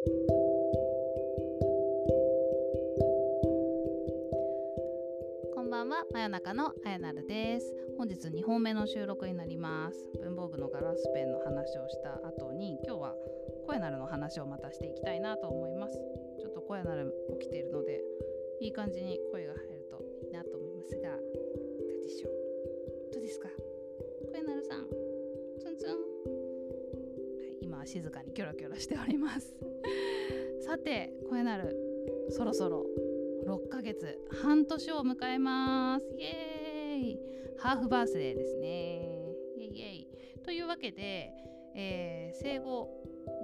こんばんは、真夜中のあやなるです。本日2本目の収録になります。文房具のガラスペンの話をした後に、今日は声なるの話をまたしていきたいなと思います。ちょっと声なる起きているので、いい感じに声が今は静かにキョロキョロしております。さて、声なる、そろそろ6ヶ月半年を迎えます。イエーイ。ハーフバースデーですね。イエイエイ。というわけで、えー生後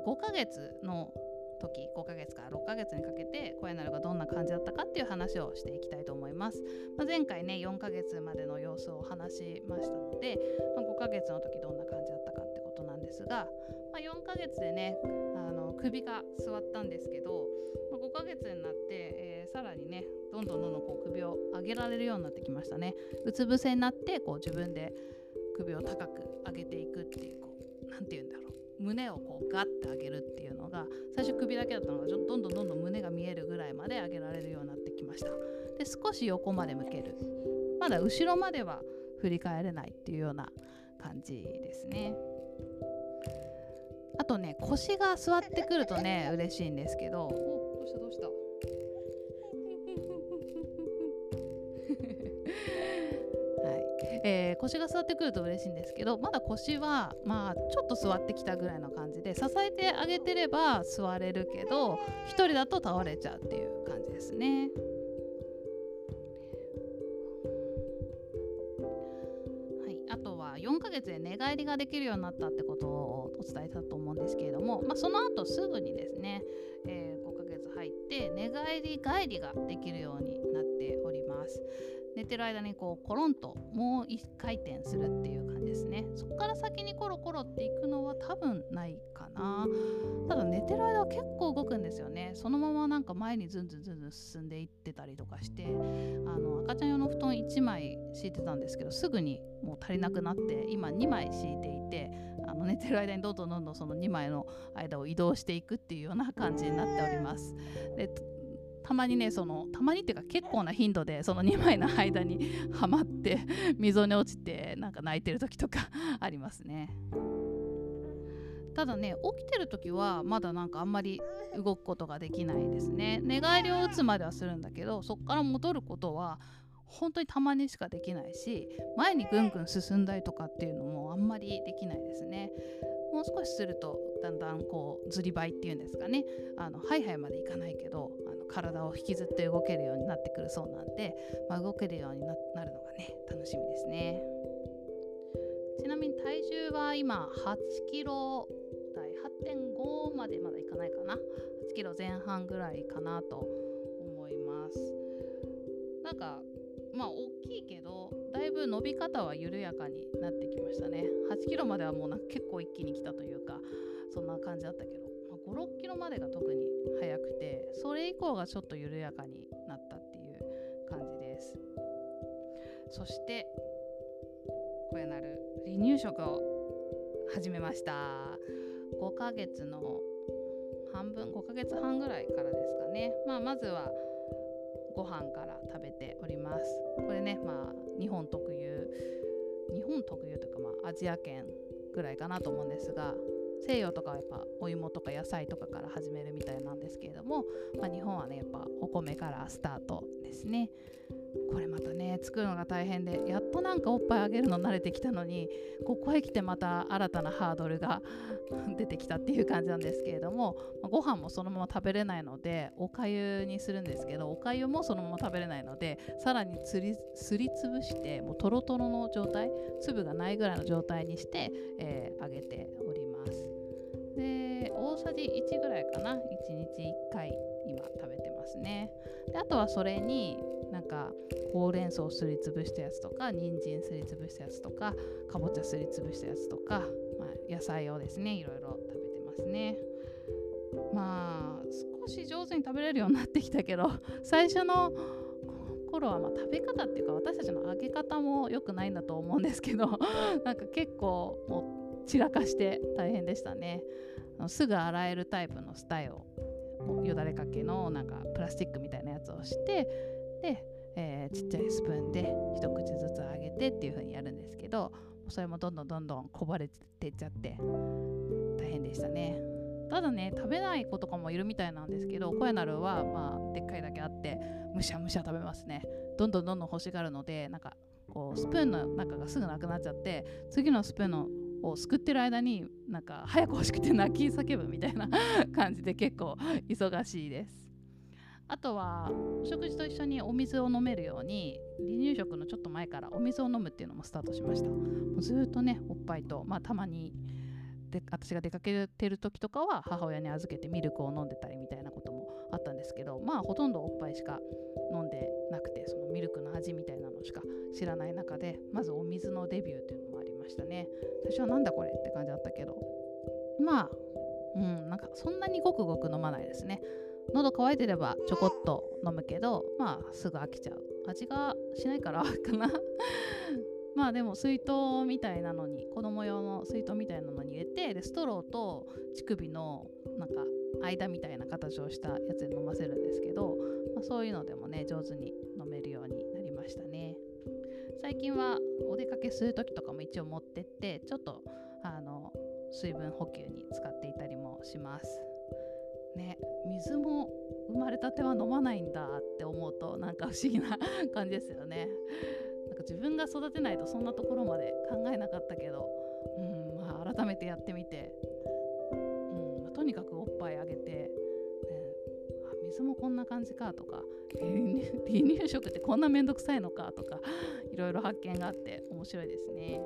5ヶ月の時5ヶ月から6ヶ月にかけて声なるがどんな感じだったかっていう話をしていきたいと思います、まあ、前回ね4ヶ月までの様子を話しましたので、まあ、5ヶ月の時どんな感じだったですが、まあ、4ヶ月でねあの首が座ったんですけど、まあ、5ヶ月になって、えーさらにねどんどんどんどんこう首を上げられるようになってきましたね。うつ伏せになってこう自分で首を高く上げていくっていうこうなんて言うんだろう。胸をこうガッて上げるっていうのが最初首だけだったのがどんどんどんどん胸が見えるぐらいまで上げられるようになってきました。で少し横まで向ける。まだ後ろまでは振り返れないっていうような感じですね。あとね腰が座ってくるとね嬉しいんですけど。おどうしたどうした？はい。えー腰が座ってくると嬉しいんですけどまだ腰はまあちょっと座ってきたぐらいの感じで支えてあげてれば座れるけど1人だと倒れちゃうっていう感じですね。はい、あとは4ヶ月で寝返りができるようになったってことをお伝えたと思うんですけれども、まあ、その後すぐにですね、えー5ヶ月入って寝返り返りができるようになっております。寝てる間にこうコロンともう1回転するっていう感じですね。そこから先にコロコロっていくのは多分ないかな。ただ寝てる間は結構動くんですよね。そのままなんか前にずんずんずんずん進んでいってたりとかしてあの赤ちゃん用の布団1枚敷いてたんですけどすぐにもう足りなくなって今2枚敷いていての寝てる間にどんどんどんどんその2枚の間を移動していくっていうような感じになっております。でたまにねそのたまにっていうか結構な頻度でその2枚の間にはまって溝に落ちてなんか泣いてる時とか ありますね。ただね起きてる時はまだなんかあんまり動くことができないですね寝返りを打つまではするんだけどそこから戻ることは本当にたまにしかできないし前にぐんぐん進んだりとかっていうのもあんまりできないですね。もう少しするとだんだんこうずりばいっていうんですかね。あのハイハイまでいかないけどあの体を引きずって動けるようになってくるそうなんで、まあ、動けるようにななるのがね楽しみですね。ちなみに体重は今8キロ台8.5までまだいかないかな。8キロ前半ぐらいかなと思います。なんかまあ大きいけどだいぶ伸び方は緩やかになってきましたね。8キロまではもうな結構一気に来たというかそんな感じだったけど、まあ、56キロまでが特に速くてそれ以降がちょっと緩やかになったっていう感じです。そしてこれなる離乳食を始めました。5ヶ月の半分5ヶ月半ぐらいからですかね、まあ、まずはご飯から食べております。これねまあ日本特有日本特有というかまあアジア圏ぐらいかなと思うんですが西洋とかはやっぱお芋とか野菜とかから始めるみたいなんですけれども、まあ、日本はねやっぱお米からスタートですね。これまたね作るのが大変でやっとなんかおっぱいあげるの慣れてきたのにここへ来てまた新たなハードルが 出てきたっていう感じなんですけれども、まあご飯もそのまま食べれないのでおかゆにするんですけどおかゆもそのまま食べれないのでさらにつりすりつぶしてもうトロトロの状態粒がないぐらいの状態にして、えー揚げております。で大さじ1ぐらいかな。1日1回今食べてますね。であとはそれになんかほうれん草すりつぶしたやつとか人参すりつぶしたやつとかかぼちゃすりつぶしたやつとか、まあ、野菜をですねいろいろ食べてますね。まあ少し上手に食べれるようになってきたけど最初の頃はま食べ方っていうか私たちの揚げ方も良くないんだと思うんですけどなんか結構もう散らかして大変でしたね。あのすぐ洗えるタイプのスタイをよだれかけのなんかプラスチックみたいなやつをしてで、えー、ちっちゃいスプーンで一口ずつあげてっていう風にやるんですけどそれもどんどんどんどんこぼれてっちゃって大変でしたね。ただね食べない子とかもいるみたいなんですけどコエナルはまあでっかいだけあってむしゃむしゃ食べますね。どんどんどんどん欲しがるのでなんかこうスプーンの中がすぐなくなっちゃって次のスプーンのをすくってる間になんか早く欲しくて泣き叫ぶみたいな 感じで結構忙しいです。あとはお食事と一緒にお水を飲めるように離乳食のちょっと前からお水を飲むっていうのもスタートしました。もうずっとねおっぱいと、まあ、たまにで私が出かけてる時とかは母親に預けてミルクを飲んでたりみたいなこともあったんですけどまあほとんどおっぱいしか飲んでなくてそのミルクの味みたいなのしか知らない中でまずお水のデビューっていうのましたね。最初はなんだこれって感じだったけど。まあうんなんかそんなにごくごく飲まないですね。喉乾いてればちょこっと飲むけどまあすぐ飽きちゃう。味がしないからかな。まあでも水筒みたいなのに子供用の水筒みたいなのに入れてでストローと乳首のなんか間みたいな形をしたやつで飲ませるんですけど、まあ、そういうのでもね上手に飲めるようになりましたね。最近はお出かけする時とかも一応持ってってちょっとあの水分補給に使っていたりもします。ね水も生まれたては飲まないんだって思うとなんか不思議な感じですよね。なんか自分が育てないとそんなところまで考えなかったけど、うんまあ、改めてやってみて。うん、とにかくおっぱいあげて、ね、あ水もこんな感じかとか離乳食ってこんなめんどくさいのかとかいろいろ発見があって面白いですね。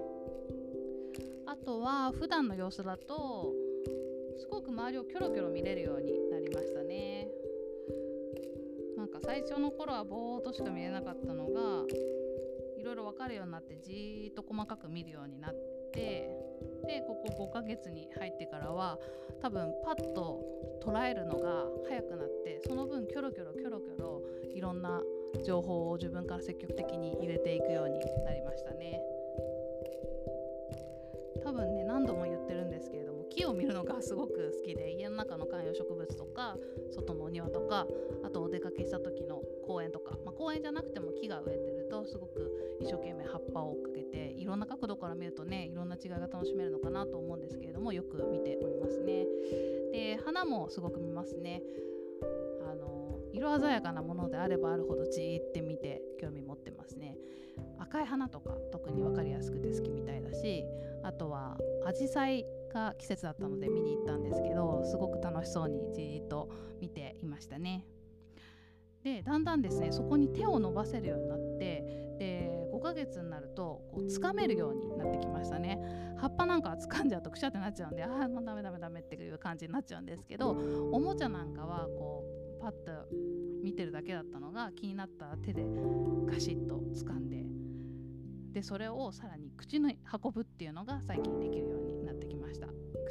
あとは普段の様子だとすごく周りをキョロキョロ見れるようになりましたね。なんか最初の頃はぼーっとしか見れなかったのがいろいろ分かるようになってじーっと細かく見るようになってでここ5ヶ月に入ってからは多分パッと捉えるのが早くなってその分キョロキョロキョロキョロいろんな情報を自分から積極的に入れていくようになりましたね。多分ね何度も言ってるんですけれども木を見るのがすごく好きで家の中の観葉植物とか外のお庭とかあとお出かけした時の公園とか、まあ、公園じゃなくても木が植えてるとすごく一生懸命葉っぱを見るとねいろんな違いが楽しめるのかなと思うんですけれどもよく見ておりますね。で花もすごく見ますね。あの色鮮やかなものであればあるほどじーって見て興味持ってますね。赤い花とか特に分かりやすくて好きみたいだしあとはアジサイが季節だったので見に行ったんですけどすごく楽しそうにじーっと見ていましたね。でだんだんですねそこに手を伸ばせるようになってヶ月になるとこう掴めるようになってきましたね。葉っぱなんか掴んじゃうとくしゃってなっちゃうんでああもうダメダメダメっていう感じになっちゃうんですけどおもちゃなんかはこうパッと見てるだけだったのが気になった手でガシッと掴んででそれをさらに口に運ぶっていうのが最近できるようになってきました。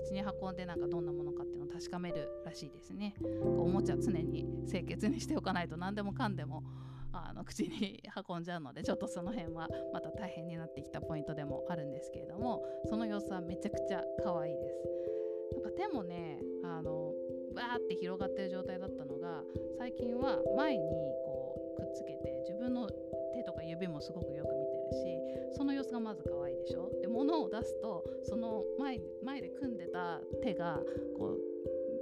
口に運んでなんかどんなものかっていうのを確かめるらしいですね。おもちゃ常に清潔にしておかないと何でもかんでもあの口に運んじゃうのでちょっとその辺はまた大変になってきたポイントでもあるんですけれどもその様子はめちゃくちゃ可愛いです。なんか手もねあのバーって広がってる状態だったのが最近は前にこうくっつけて自分の手とか指もすごくよく見てるしその様子がまず可愛いでしょ？で物を出すとその前前で組んでた手がこ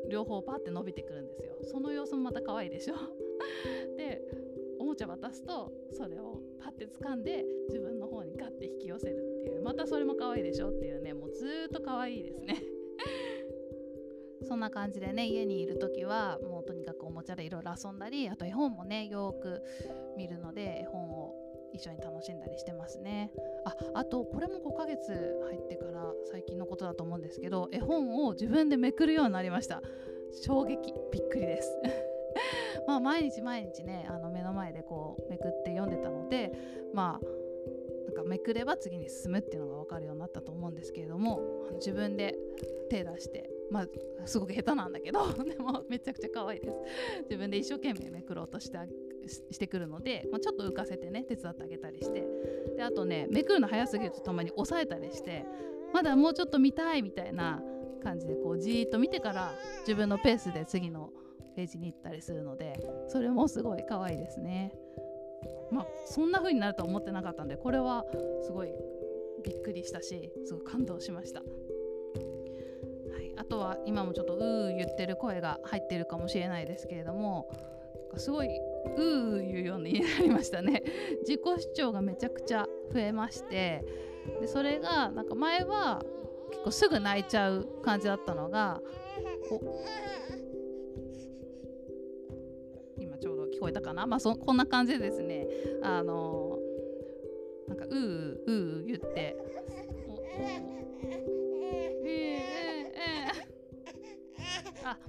う両方パッて伸びてくるんですよ。その様子もまた可愛いでしょ？でちゃ渡すとそれをパッて掴んで自分の方にガッて引き寄せるっていう。またそれも可愛いでしょっていうね。もうずっと可愛いですね。そんな感じでね家にいる時はもうとにかくおもちゃでいろいろ遊んだりあと絵本もねよく見るので絵本を一緒に楽しんだりしてますね。ああとこれも5ヶ月入ってから最近のことだと思うんですけど絵本を自分でめくるようになりました。衝撃。びっくりです。まあ毎日毎日ねあの目の前でこうめくって読んでたのでまあなんかめくれば次に進むっていうのが分かるようになったと思うんですけれども自分で手出してまあすごく下手なんだけど でもめちゃくちゃ可愛いです。自分で一生懸命めくろうとしてしてくるので、まあ、ちょっと浮かせてね手伝ってあげたりして。であとねめくるの早すぎるとたまに押さえたりしてまだもうちょっと見たいみたいな感じでこうじーっと見てから自分のペースで次のレジに行ったりするのでそれもすごい可愛いですね。まあそんな風になるとは思ってなかったんでこれはすごいびっくりしたしすごい感動しました、はい、あとは今もちょっとうー言ってる声が入ってるかもしれないですけれどもすごいうー言うようになりましたね。自己主張がめちゃくちゃ増えましてでそれがなんか前は結構すぐ泣いちゃう感じだったのが聞こえたかな、まあ、そこんな感じでですね。あのなんかうーうー言って。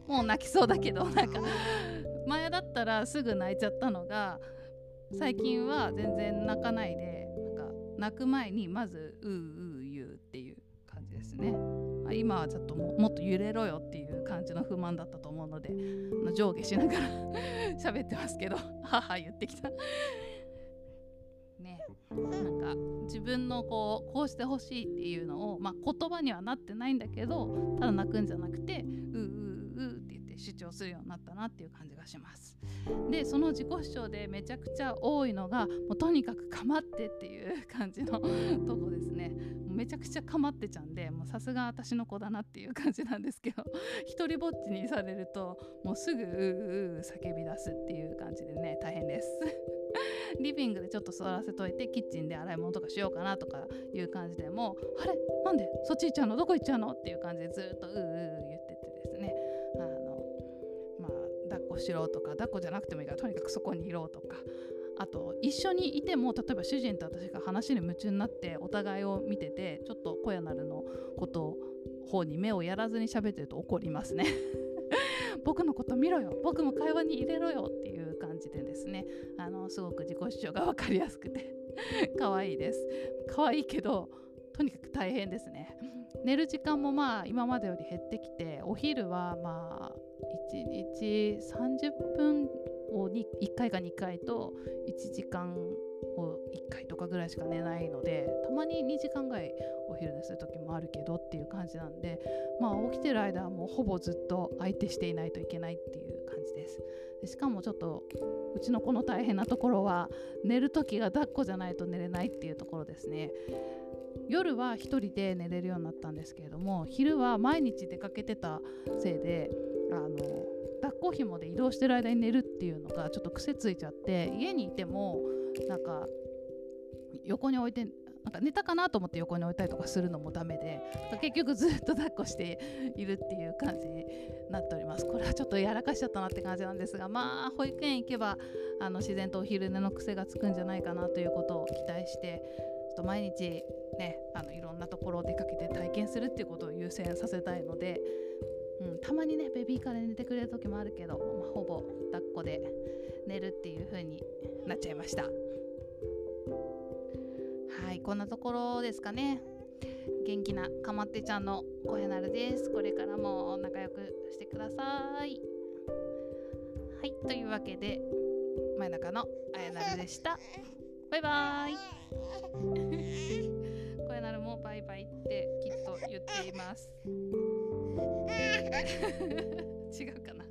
もう泣きそうだけどなんか。前だったらすぐ泣いちゃったのが最近は全然泣かないでなんか泣く前にまずうーうー言うっていう感じですね。今はちょっともっと揺れろよっていう感じの不満だったと思うのであの上下しながら 喋ってますけど 母言ってきた。ねなんか自分のこうこうしてほしいっていうのを、まあ、言葉にはなってないんだけどただ泣くんじゃなくてう主張するようになったなっていう感じがします。でその自己主張でめちゃくちゃ多いのがもうとにかく構ってっていう感じのとこですね。めちゃくちゃ構ってちゃんでもうさすが私の子だなっていう感じなんですけど一人ぼっちにされるともうすぐううう叫び出すっていう感じでね大変です。リビングでちょっと座らせといてキッチンで洗い物とかしようかなとかいう感じでもあれ？なんで？そっち行っちゃうの？どこ行っちゃうの？っていう感じでずっとうう言抱っこしろとか抱っこじゃなくてもいいからとにかくそこにいろとか。あと一緒にいても例えば主人と私が話に夢中になってお互いを見ててちょっと小屋なるのこと方に目をやらずに喋ってると怒りますね。僕のこと見ろよ。僕も会話に入れろよっていう感じでですね。あのすごく自己主張が分かりやすくて。可愛いです。可愛いけどとにかく大変ですね。寝る時間もまあ今までより減ってきてお昼はまあ1日30分を1回か2回と1時間を1回とかぐらいしか寝ないのでたまに2時間ぐらいお昼寝する時もあるけどっていう感じなんでまあ起きてる間はもうほぼずっと相手していないといけないっていう感じです。でしかもちょっとうちの子の大変なところは寝る時が抱っこじゃないと寝れないっていうところですね。夜は1人で寝れるようになったんですけれども昼は毎日出かけてたせいであの抱っこ紐で移動してる間に寝るっていうのがちょっと癖ついちゃって家にいてもなんか横に置いてなんか寝たかなと思って横に置いたりとかするのもダメで結局ずっと抱っこしているっていう感じになっております。これはちょっとやらかしちゃったなって感じなんですがまあ保育園行けばあの自然とお昼寝の癖がつくんじゃないかなということを期待してちょっと毎日ねあのいろんなところを出かけて体験するっていうことを優先させたいのでうん、たまにねベビーカーで寝てくれる時もあるけど、まあ、ほぼ抱っこで寝るっていう風になっちゃいました。はいこんなところですかね。元気なかまってちゃんの声なるです。これからも仲良くしてください。はいというわけで前中のあやなるでした。バイバーイ声なるもバイバイってきっと言っています違うかな。